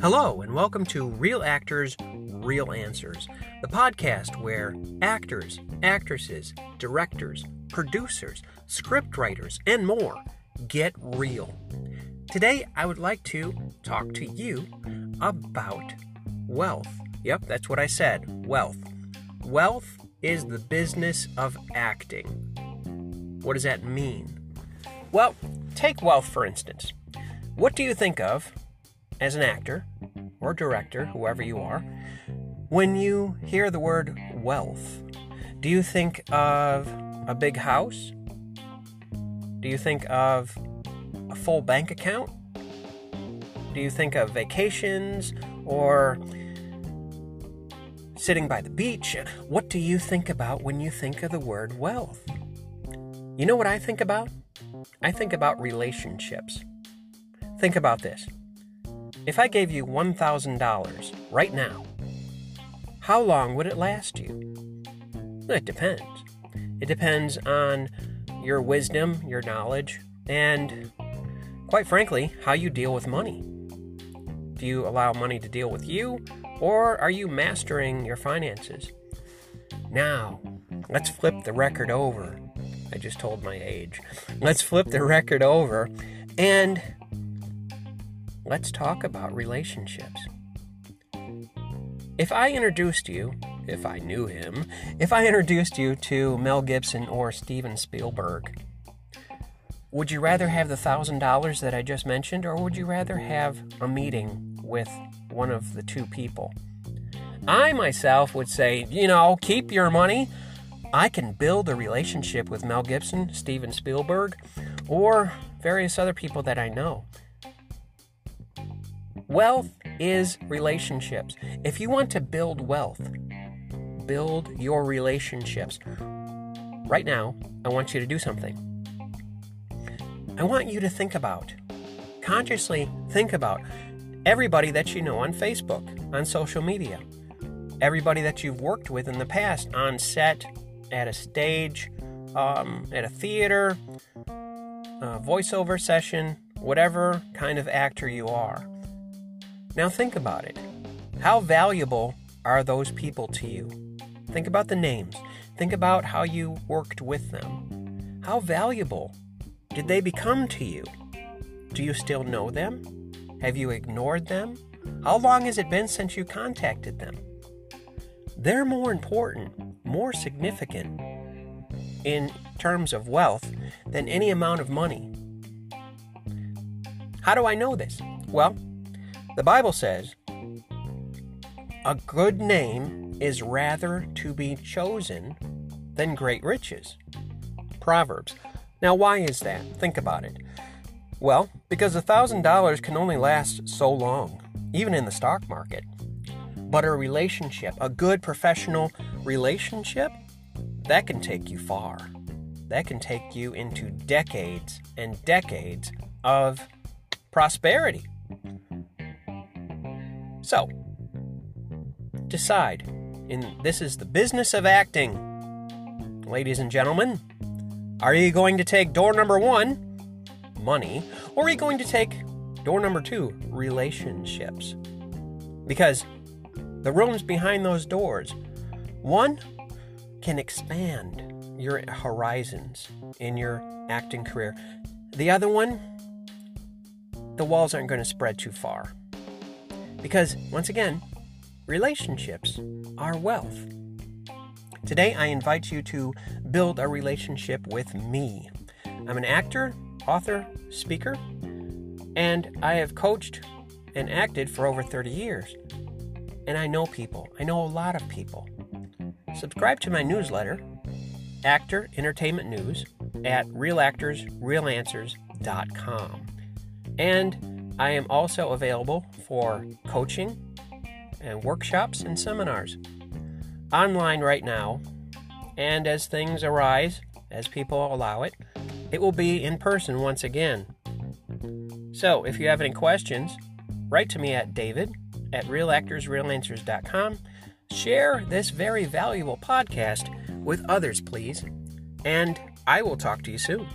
Hello, and welcome to Real Actors, Real Answers, the podcast where actors, actresses, directors, producers, scriptwriters, and more get real. Today, I would like to talk to you about wealth. Yep, that's what I said wealth. Wealth is the business of acting. What does that mean? Well, take wealth for instance. What do you think of as an actor or director, whoever you are, when you hear the word wealth? Do you think of a big house? Do you think of a full bank account? Do you think of vacations or sitting by the beach? What do you think about when you think of the word wealth? You know what I think about? I think about relationships. Think about this. If I gave you $1,000 right now, how long would it last you? It depends. It depends on your wisdom, your knowledge, and quite frankly, how you deal with money. Do you allow money to deal with you, or are you mastering your finances? Now, let's flip the record over. I just told my age. Let's flip the record over and let's talk about relationships. If I introduced you, if I knew him, if I introduced you to Mel Gibson or Steven Spielberg, would you rather have the thousand dollars that I just mentioned, or would you rather have a meeting with one of the two people? I myself would say, you know, keep your money. I can build a relationship with Mel Gibson, Steven Spielberg, or various other people that I know. Wealth is relationships. If you want to build wealth, build your relationships. Right now, I want you to do something. I want you to think about, consciously think about everybody that you know on Facebook, on social media, everybody that you've worked with in the past on set, at a stage, um, at a theater, a voiceover session, whatever kind of actor you are. Now think about it. How valuable are those people to you? Think about the names. Think about how you worked with them. How valuable did they become to you? Do you still know them? Have you ignored them? How long has it been since you contacted them? They're more important, more significant in terms of wealth than any amount of money. How do I know this? Well, the Bible says, A good name is rather to be chosen than great riches. Proverbs. Now, why is that? Think about it. Well, because a $1,000 can only last so long, even in the stock market. But a relationship, a good professional relationship, that can take you far. That can take you into decades and decades of prosperity. So, decide. In this is the business of acting. Ladies and gentlemen, are you going to take door number 1, money, or are you going to take door number 2, relationships? Because the rooms behind those doors, one can expand your horizons in your acting career. The other one, the walls aren't going to spread too far. Because, once again, relationships are wealth. Today, I invite you to build a relationship with me. I'm an actor, author, speaker, and I have coached and acted for over 30 years. And I know people, I know a lot of people. Subscribe to my newsletter, Actor Entertainment News, at realactorsrealanswers.com. And I am also available for coaching and workshops and seminars online right now. And as things arise, as people allow it, it will be in person once again. So if you have any questions, write to me at david at realactorsrealanswers.com. Share this very valuable podcast with others, please. And I will talk to you soon.